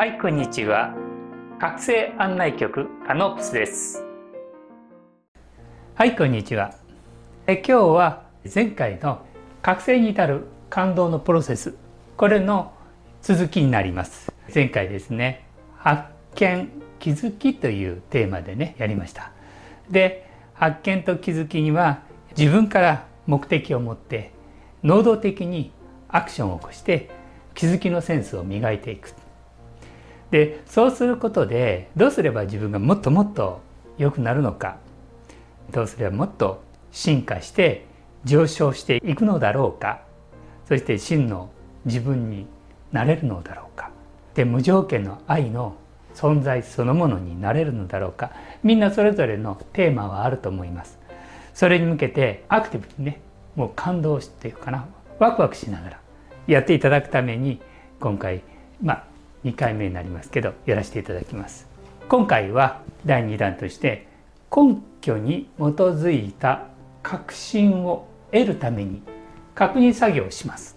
はいこんにちは。覚醒案内局カノプスです。はいこんにちは。え今日は前回の覚醒に至る感動のプロセスこれの続きになります。前回ですね発見気づきというテーマでねやりました。で発見と気づきには自分から目的を持って能動的にアクションを起こして気づきのセンスを磨いていくでそうすることでどうすれば自分がもっともっと良くなるのか。どうすればもっと進化して上昇していくのだろうか。そして真の自分になれるのだろうか。で無条件の愛の存在そのものになれるのだろうか。みんなそれぞれのテーマはあると思います。それに向けてアクティブにねもう感動していくかな。ワクワクしながらやっていただくために今回まあ2回目になりますけどやらせていただきます。今回は第2弾として根拠に基づいた確信を得るために確認作業をします。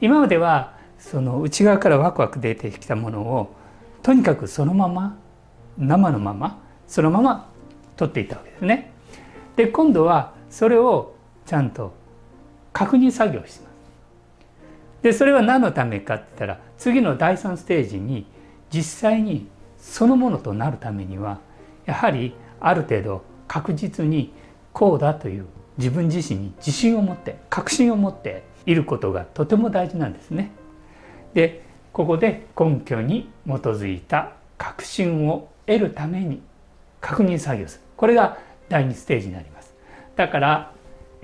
今まではその内側からワクワク出てきたものをとにかくそのまま生のままそのまま取っていたわけですね。で今度はそれをちゃんと確認作業します。でそれは何のためかって言ったら次の第3ステージに実際にそのものとなるためにはやはりある程度確実にこうだという自分自身に自信を持って確信を持っていることがとても大事なんですね。でここで根拠に基づいた確信を得るために確認作業するこれが第2ステージになります。だから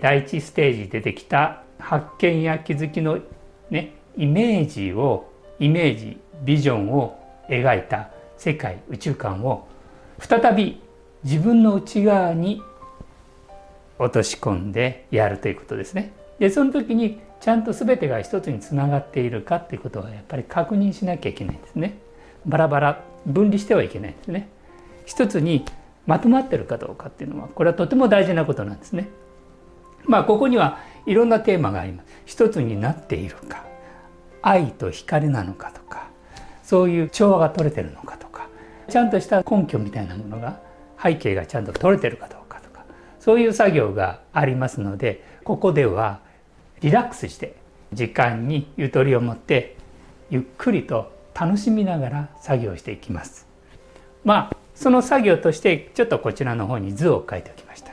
第1ステージ出てきた発見や気づきのねイメージをイメージビジョンを描いた世界宇宙観を再び自分の内側に落とし込んでやるということですね。でその時にちゃんと全てが一つにつながっているかっていうことはやっぱり確認しなきゃいけないんですね。バラバラ分離してはいけないんですね。一つにまとまってるかどうかっていうのはこれはとても大事なことなんですね。まあここにはいろんなテーマがあります。一つになっているか愛と光なのかとかそういう調和が取れてるのかとかちゃんとした根拠みたいなものが背景がちゃんと取れてるかどうかとかそういう作業がありますのでここではリラックスして時間にゆとりを持ってゆっくりと楽しみながら作業していきます。まあその作業としてちょっとこちらの方に図を書いておきました。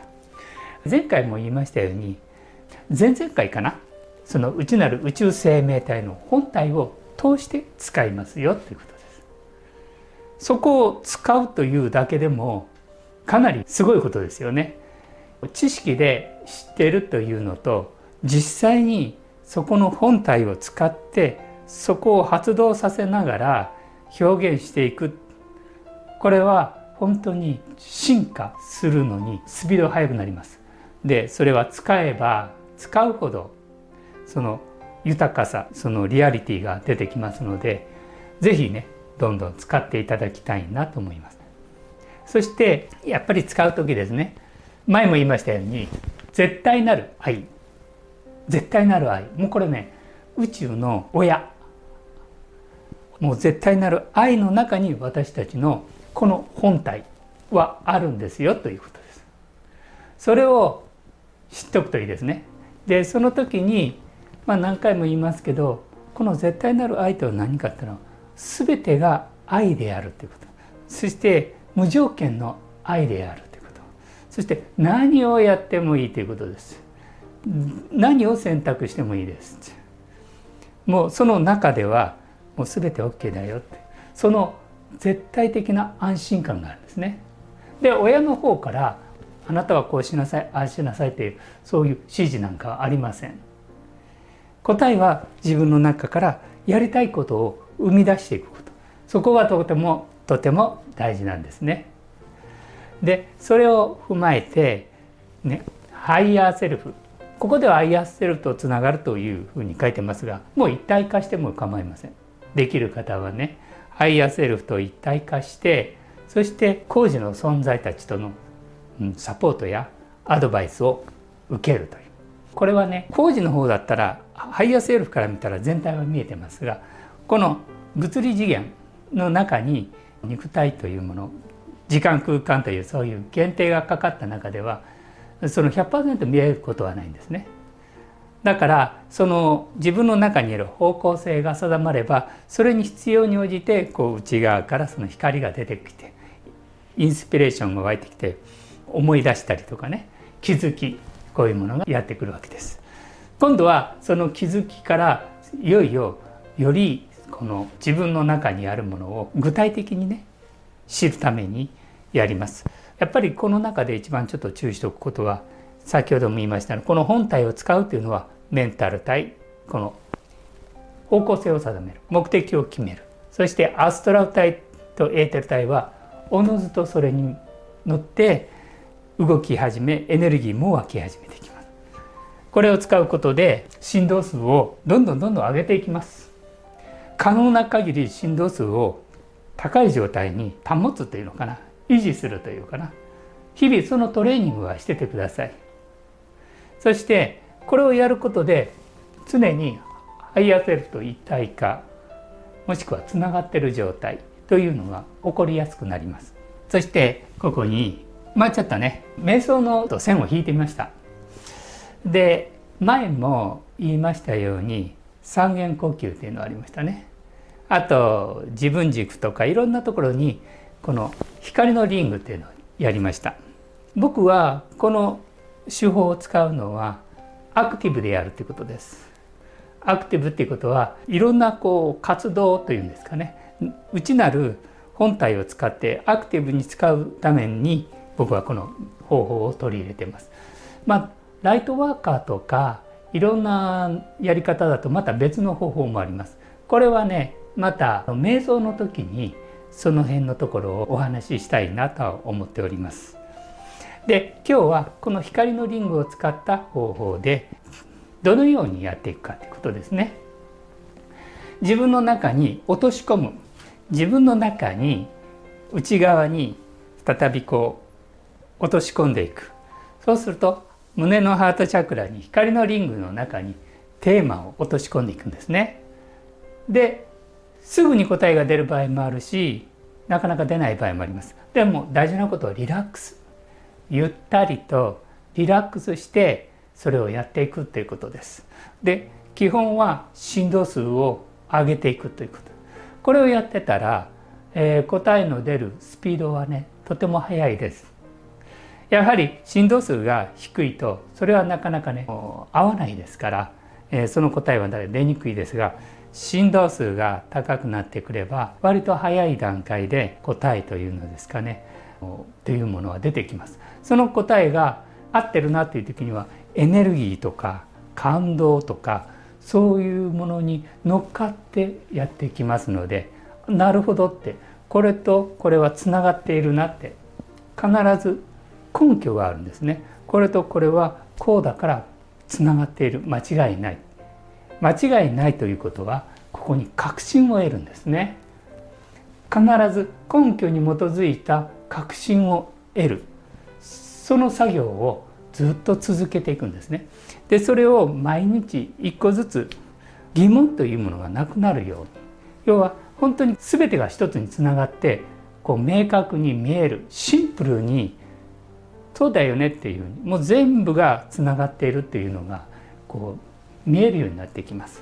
前回も言いましたように前々回かな？その内なる宇宙生命体の本体を通して使いますよということです。そこを使うというだけでもかなりすごいことですよね。知識で知っているというのと実際にそこの本体を使ってそこを発動させながら表現していくこれは本当に進化するのにスピードが速くなります。でそれは使えば使うほどその豊かさそのリアリティが出てきますので是非ねどんどん使っていただきたいなと思います。そしてやっぱり使う時ですね前も言いましたように絶対なる愛絶対なる愛もうこれね宇宙の親もう絶対なる愛の中に私たちのこの本体はあるんですよということです。それを知っておくといいですね。でその時に、まあ、何回も言いますけどこの絶対なる愛とは何かっていうのは全てが愛であるということ。そして無条件の愛であるということ。そして何をやってもいいということです。何を選択してもいいです。もうその中ではもう全て OK だよって。その絶対的な安心感があるんですね。で親の方からあなたはこうしなさいああしなさいというそういう指示なんかはありません。答えは自分の中からやりたいことを生み出していくこと。そこがとてもとても大事なんですね。でそれを踏まえてね higher self。ここでは higher self とつながるというふうに書いてますがもう一体化しても構いません。できる方はね higher self と一体化してそして高次の存在たちとのサポートやアドバイスを受けるというこれはね高次の方だったら higher self から見たら全体は見えてますがこの物理次元の中に肉体というもの時間空間というそういう限定がかかった中ではその100%見えることはないんですね。だからその自分の中にいる方向性が定まればそれに必要に応じてこう内側からその光が出てきてインスピレーションが湧いてきて思い出したりとかね気づきこういうものがやってくるわけです。今度はその気づきからいよいよよりこの自分の中にあるものを具体的にね知るためにやります。やっぱりこの中で一番ちょっと注意しておくことは先ほども言いましたこの本体を使うというのはメンタル体この方向性を定める目的を決めるそしてアストラル体とエーテル体はおのずとそれに乗って動き始めエネルギーも湧き始めてきます。これを使うことで振動数をどんどんどんどん上げていきます。可能な限り振動数を高い状態に保つというのかな。維持するというかな。日々そのトレーニングはしててください。そしてこれをやることで常に higher self と一体化もしくはつながってる状態というのが起こりやすくなります。そしてここにまあちょっとね瞑想の線を引いてみました。で前も言いましたように三元呼吸っていうのがありましたね。あと自分軸とかいろんなところにこの光のリングっていうのをやりました。僕はこの手法を使うのはアクティブでやるということです。アクティブっていうことはいろんなこう活動というんですかね。内なる本体を使ってアクティブに使うために僕はこの方法を取り入れてます。まあライトワーカーとかいろんなやり方だとまた別の方法もあります。これはねまた瞑想の時にその辺のところをお話ししたいなと思っております。で今日はこの光のリングを使った方法でどのようにやっていくかということですね。自分の中に落とし込む自分の中に内側に再びこう落とし込んでいくそうすると胸のハートチャクラに光のリングの中にテーマを落とし込んでいくんですね。ですぐに答えが出る場合もあるしなかなか出ない場合もあります。でも大事なことはリラックスゆったりとリラックスしてそれをやっていくということです。で基本は振動数を上げていくということこれをやってたら、えー、答えの出るスピードはねとても速いですやはり振動数が低いとそれはなかなかね合わないですから、えー、その答えは出にくいですが振動数が高くなってくれば割と早い段階で答えというのですかねというものは出てきます。その答えが合ってるなという時にはエネルギーとか感動とかそういうものに乗っかってやってきますのでなるほどってこれとこれはつながっているなって必ず根拠があるんですね。これとこれはこうだからつながっている間違いない間違いないということはここに確信を得るんですね。必ず根拠に基づいた確信を得るその作業をずっと続けていくんですね。でそれを毎日一個ずつ疑問というものがなくなるように要は本当に全てが一つにつながってこう明確に見えるシンプルにそうだよねっていうもう全部がつながっているっていうのがこう見えるようになってきます。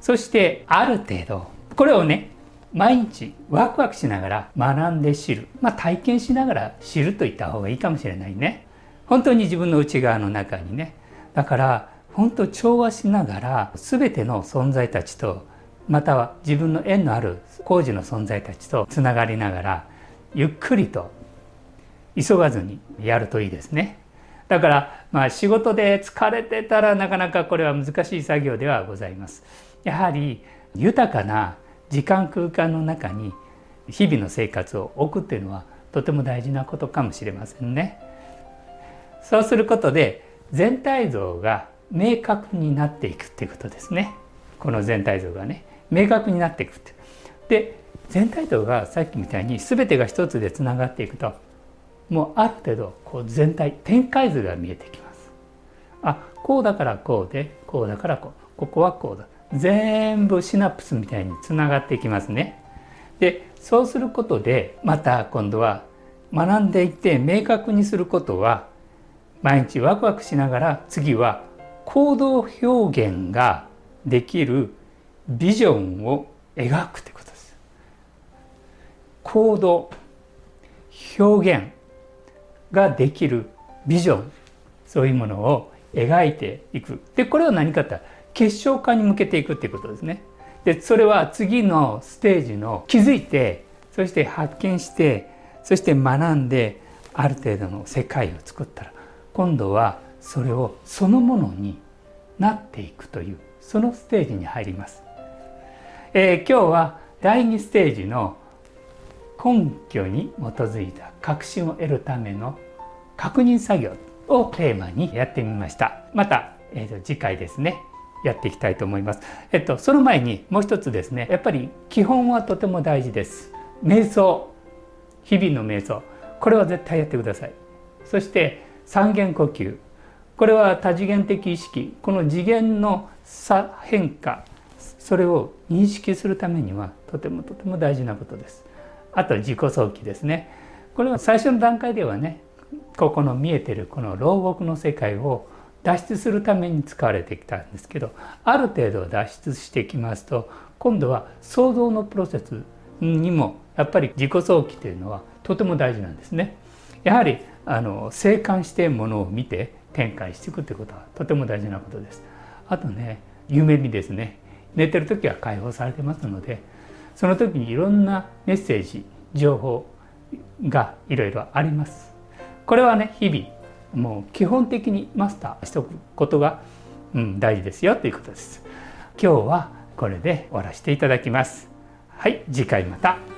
そしてある程度これをね毎日ワクワクしながら学んで知る、まあ、体験しながら知るといった方がいいかもしれないね。本当に自分の内側の中にねだから本当調和しながら全ての存在たちとまたは自分の縁のある工事の存在たちとつながりながらゆっくりと急がずにやるといいですね。だからまあ仕事で疲れてたらなかなかこれは難しい作業ではございます。やはり豊かな時間空間の中に日々の生活を置くっていうのはとても大事なことかもしれませんね。そうすることで全体像が明確になっていくっていうことですねこの全体像がね明確になっていくってで全体像がさっきみたいに全てが一つでつながっていくともうある程度こう全体展開図が見えてきますあこうだからこうでこうだからこうここはこうだ全部シナプスみたいにつながっていきますね。でそうすることでまた今度は学んでいって明確にすることは毎日ワクワクしながら次は行動表現ができるビジョンを描くということです。行動表現ができるビジョンそういうものを描いていくでこれは何かって結晶化に向けていくっていうことですね。でそれは次のステージの気づいてそして発見してそして学んである程度の世界を作ったら今度はそれをそのものになっていくというそのステージに入ります。えー、今日は第2ステージの根拠に基づいた確信を得るための確認作業をテーマにやってみました。また、えー、と次回ですねやっていきたいと思います。えっとその前にもう一つですねやっぱり基本はとても大事です。瞑想日々の瞑想これは絶対やってください。そして三元呼吸これは多次元的意識この次元の差変化それを認識するためにはとてもとても大事なことです。あと自己想起ですね。これは最初の段階ではねここの見えてるこの牢獄の世界を脱出するために使われてきたんですけどある程度脱出してきますと今度は想像のプロセスにもやっぱり自己想起というのはとても大事なんですね。やはりあの静観してものを見て展開していくということはとても大事なことです。あとね夢にですね寝てる時は解放されてますのでその時にいろんなメッセージ情報がいろいろあります。これはね日々もう基本的にマスターしておくことが、うん、大事ですよということです。今日はこれで終わらせていただきます。はい、次回また。